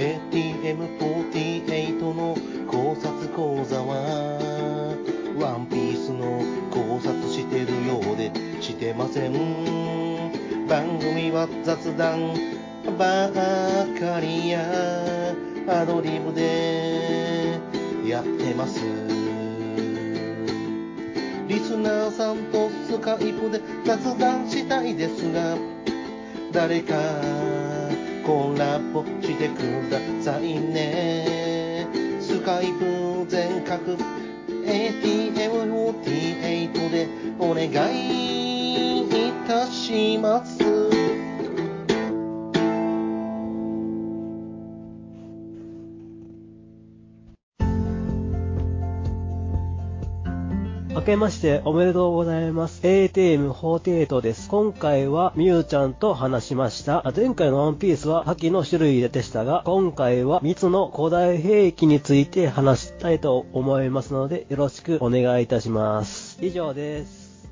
ATM48 の考察講座はワンピースの考察してるようでしてません。番組は雑談ばかりやアドリブでやってます。リスナーさんとスカイプで雑談したいですが誰かコラボしてくださいね。スカイプ全角 ATM48 でお願いいたします。明けましておめでとうございます。ATM48 です。今回はみゆちゃんと話しました。前回のワンピースは覇気の種類でしたが、今回は3つの古代兵器について話したいと思いますので、よろしくお願いいたします。以上です。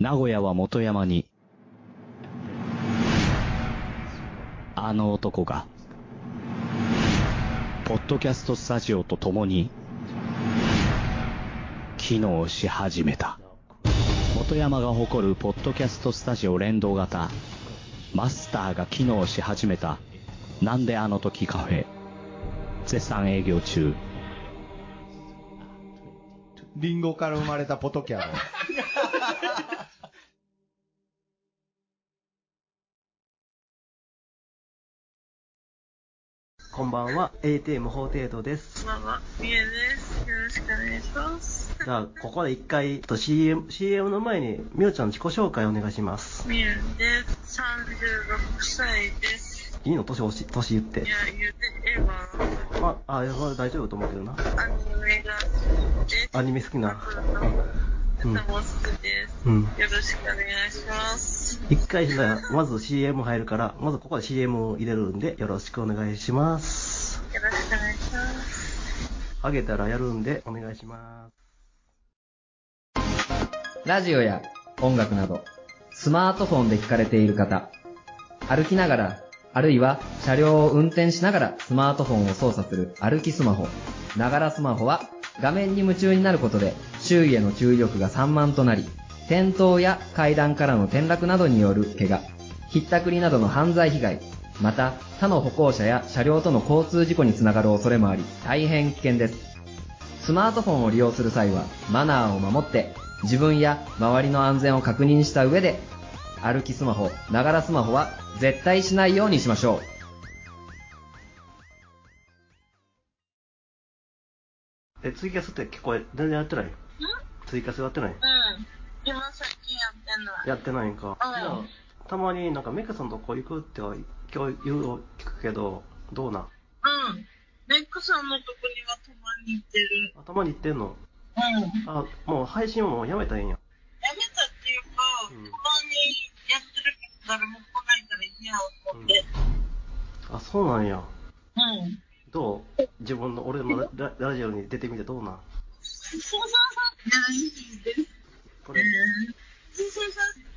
名古屋は元山に、あの男が、ポッドキャストスタジオと共に、機能し始めた。元山が誇るポッドキャストスタジオ連動型、マスターが機能し始めた、なんであの時カフェ、絶賛営業中。リンゴから生まれたポトキャロ。こんばんは、ATM48 です。こんばんは、みえです。よろしくお願いします。じゃあ、ここで一回、と CM、CM の前に、みゆちゃん自己紹介お願いします。みえです。36歳です。いいの？年押し、年言ってい。や、言ってえば、あ、あ、それ大丈夫と思うけどな。アニメが好きです。アニメ好きな。うん。よろしくお願いします。一回まず CM 入るから、まずここで CM を入れるんで、よろしくお願いします。よろしくお願いします。あげたらやるんで、お願いします。ラジオや音楽など、スマートフォンで聞かれている方、歩きながら、あるいは車両を運転しながらスマートフォンを操作する歩きスマホ、ながらスマホは画面に夢中になることで周囲への注意力が散漫となり、転倒や階段からの転落などによる怪我、ひったくりなどの犯罪被害、また他の歩行者や車両との交通事故につながる恐れもあり、大変危険です。スマートフォンを利用する際はマナーを守って自分や周りの安全を確認した上で歩きスマホ、ながらスマホは絶対しないようにしましょう。え、ツイキャスって結構全然やってない？ツイキャスやってない？うん。今最近やってない。やってないんか。じゃあたまになんかメカさんとこ行くっては今日言うの聞くけど、どうなん？うん。メックさんのとこにはたまに行ってる。あたまに行ってんの？うん。あ、もう配信はもうやめたらええんや。やめたっていうか、うんたまにやってるけど誰も来ないからいいやと思って。あ、そうなんや。うん。どう？自分の、俺のラララジオに出てみてどうなん？これ。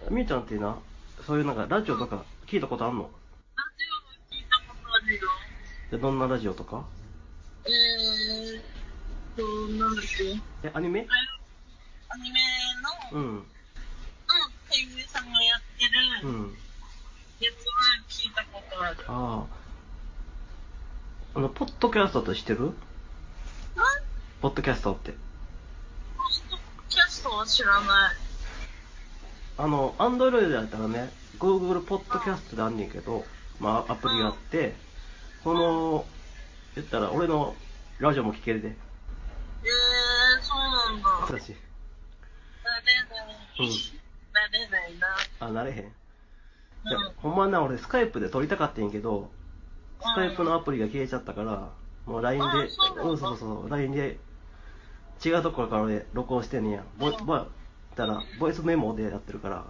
みーちゃんってな、そういうなんかラジオとか聞いたことあんの？ラジオ聞いたことあるよ。でどんなラジオとか？えーっと、なんだっけ？え、アニメ？アニメの、うん、うん。声優さんがやってるうん。やつは聞いたことある。ああ。あの、ポッドキャストって知ってる？うんポッドキャストって。ポストキャストは知らない。あの、アンドロイドやったらね、Google ポッドキャストであんねんけど、まあ、アプリがあって、この、言ったら俺のラジオも聞けるで。えー、そうなんだ。私。なれない。うんなれないな。あ、なれへん。うん、ほんまな、俺スカイプで撮りたかったんやけど、スカイプのアプリが消えちゃったから、もう LINE で、うなんそうそう、LINE で、違うところから俺録音してんねや。ボイ、ボイ、たら、ボイスメモでやってるから、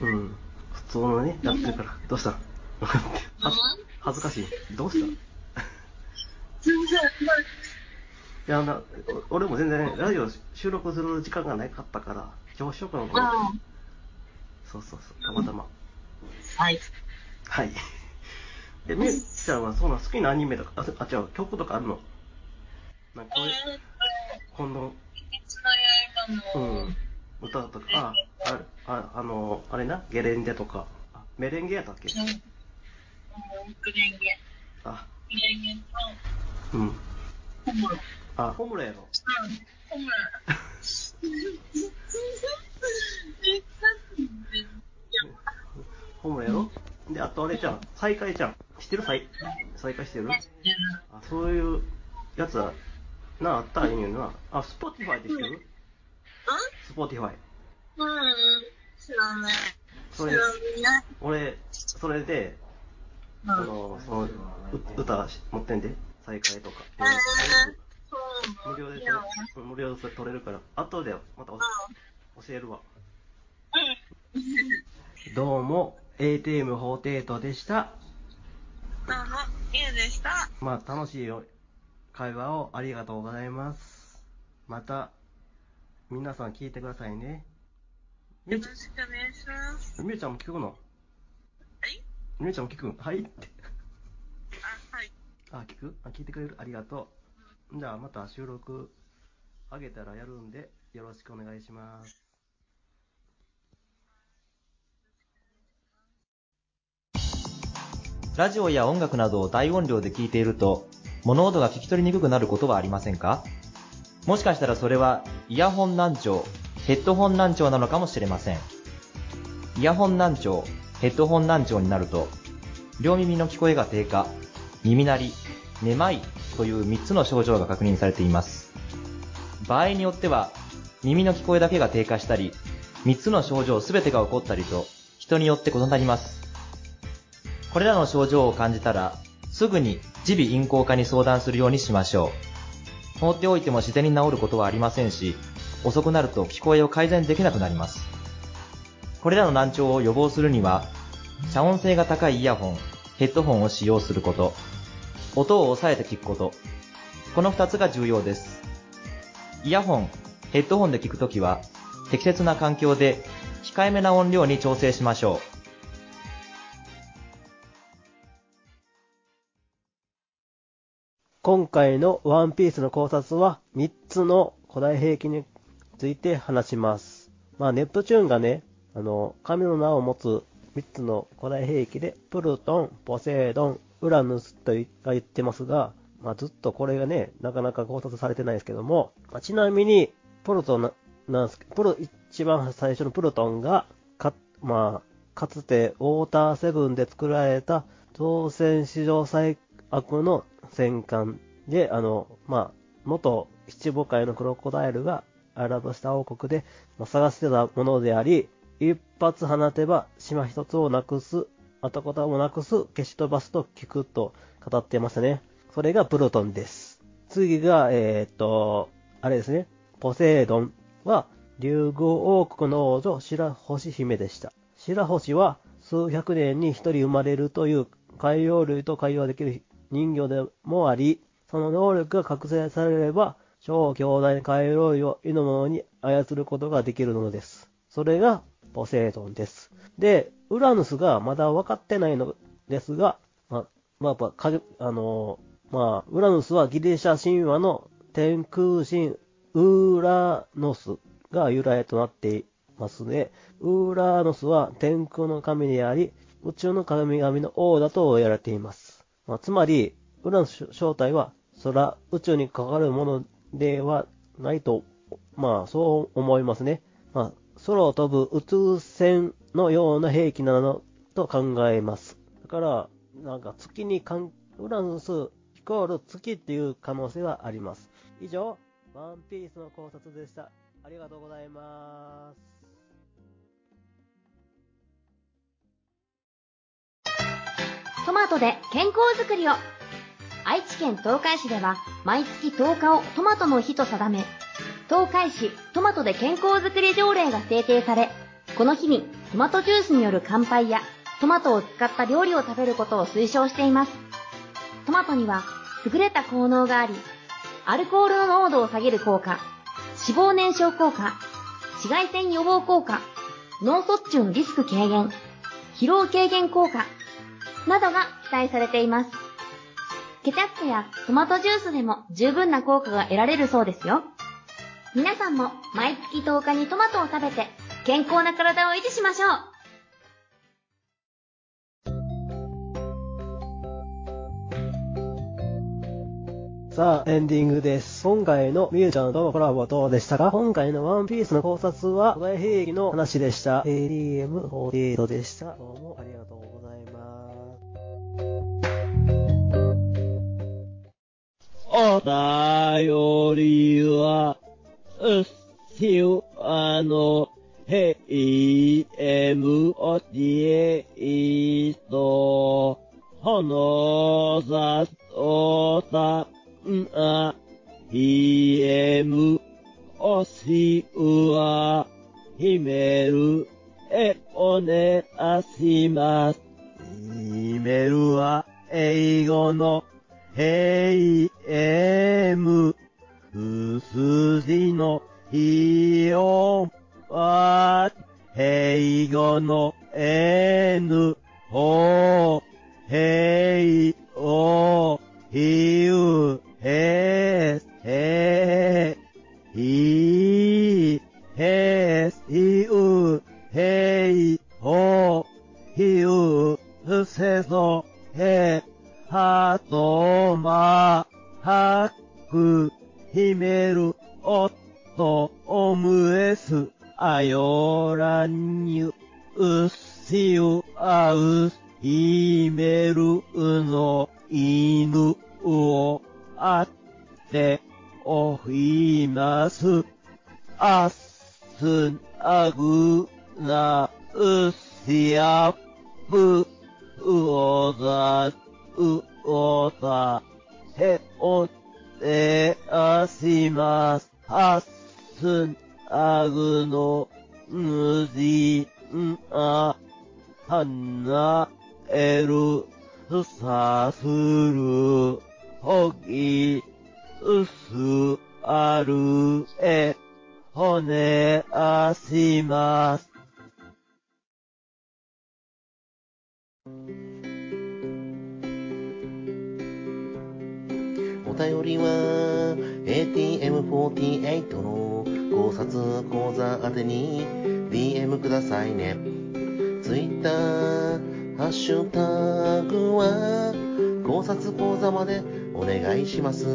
うん。うん。普通のね、やってるから。どうした？は恥ずかしい。どうした？全然、いやな、お俺も全然ね、ラジオ収録する時間がなかったから、今日しようかなと思って。うん。そうそうそう、たまたま。はい。はい。え、みゆちゃんはそんな好きなアニメとか、あ、あ違う、曲とかあるの？なんかこういう、の刃の、うん、歌とか、あ、あ、ああの、あれな、ゲレンデとか、あメレンゲやったっけ？うん。レンゲ。あ、クレンゲと、うん。ホムロ。あ、ホムラやろ。うん。ホムロ。ホムラやろで、あとあれじゃん、再会じゃん。知ってる？再再会してる？あ、そういうやつは、な、あった？らいいのにな。あ、スポティファイって知ってる？スポティファイ。うん。知らない。それ。俺、それで、うん。あの、その、う歌持ってんで、再会とか。えー、そう無料で無料で取れるから、後でまたお教えるわ。うん。どうも、ATM48 でした。どうも、ゆうでした。まあ、楽しい会話をありがとうございます。また、皆さん聞いてくださいね。よろしくお願いします。みゆちゃんも聞くの？はい？みゆちゃんも聞く？はいって。あ、はい。あ、聞く？あ、聞いてくれる？ありがとう。じゃあ、また収録上げたらやるんで、よろしくお願いします。ラジオや音楽などを大音量で聞いていると、物音が聞き取りにくくなることはありませんか？もしかしたらそれは、イヤホン難聴、ヘッドホン難聴なのかもしれません。イヤホン難聴、ヘッドホン難聴になると、両耳の聞こえが低下、耳鳴り、めまいという3つの症状が確認されています。場合によっては、耳の聞こえだけが低下したり、3つの症状すべてが起こったりと、人によって異なります。これらの症状を感じたら、すぐに耳鼻咽喉科に相談するようにしましょう。放っておいても自然に治ることはありませんし、遅くなると聞こえを改善できなくなります。これらの難聴を予防するには、遮音性が高いイヤホン、ヘッドホンを使用すること、音を抑えて聞くこと、この二つが重要です。イヤホン、ヘッドホンで聞くときは、適切な環境で控えめな音量に調整しましょう。今回のワンピースの考察は3つの古代兵器について話します。まあ、ネプチューンがね、あの、神の名を持つ3つの古代兵器で、プルトン、ポセイドン、ウラヌスと言言ってますが、まあ、ずっとこれがね、なかなか考察されてないですけども、まあちなみに、プルトンなんですけど、プル、一番最初のプルトンが、か、まあ、かつてウォーターセブンで作られた当選史上最悪の戦艦で、あの、まあ、元七母海のクロコダイルがアラブスタ王国で、まあ、探してたものであり、一発放てば島一つをなくす、跡形もなくす、消し飛ばすと聞くと語ってますね。それがプルトンです。次が、えーっと、あれですね、ポセイドンは、竜宮王国の王女、白星姫でした。白星は数百年に一人生まれるという海洋類と会話できる人魚でもあり、その能力が覚醒されれば、超強大な海洋類を意のものに操ることができるのです。それがポセイドンです。で、ウラヌスがまだ分かってないのですが、まあ、まあ、やっぱあのまあ、ウラヌスはギリシャ神話の天空神ウーラノスが由来となっていますね。ウーラノスは天空の神であり、宇宙の神々の王だと言われています。まあ、つまり、ウラノス正体は空、宇宙に関わるものではないと、まあ、そう思いますね。まあ、空を飛ぶ宇宙船のような兵器なのと考えます。だから、なんか月にかん、ウラヌスイコール月っていう可能性はあります。以上、ワンピースの考察でした。ありがとうございます。トマトで健康づくりを。愛知県東海市では毎月10日をトマトの日と定め東海市トマトで健康づくり条例が制定されこの日にトマトジュースによる乾杯やトマトを使った料理を食べることを推奨しています。トマトには優れた効能がありアルコールの濃度を下げる効果、脂肪燃焼効果、紫外線予防効果、脳卒中のリスク軽減、疲労軽減効果、などが期待されています。ケチャップやトマトジュースでも十分な効果が得られるそうですよ。皆さんも毎月10日にトマトを食べて健康な体を維持しましょうさあ、エンディングです。今回のみゆちゃんとのコラボはどうでしたか？今回のワンピースの考察は、古代兵器の話でした。ADM48 でした。どうもありがとう。お便りは、うっしゅあの、へいえむおちえいと、ほのさそさんあ、ひえむ、おしうは、ひめる、えおねあします。メルは英語の AM 数字のイオンは英語の N を英うっしゅあう、ひめるの、いぬ、うお、あって、おいます。あす、あぐ、な、うしや、ぶ、うおざ、うおざ、へおてあします。はっすん、あぐの、ぬじ、んあ、はな、える、さする、ほぎ、うす、ある、え、ほねあします。お便りは ATM48 の考察講座宛てに DM くださいね Twitter ハッシュタグは考察講座までお願いします。ハ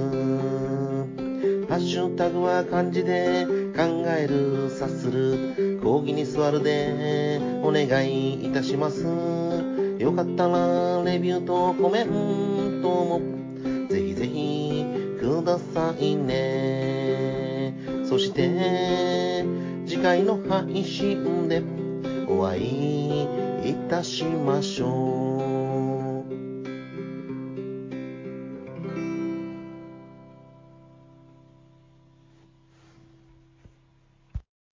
ッシュタグは漢字で考える察する。講義に座るでお願いいたします。よかったらレビューとコメントも。ぜひぜひくださいね。そして次回の配信で。お会いいたしましょう。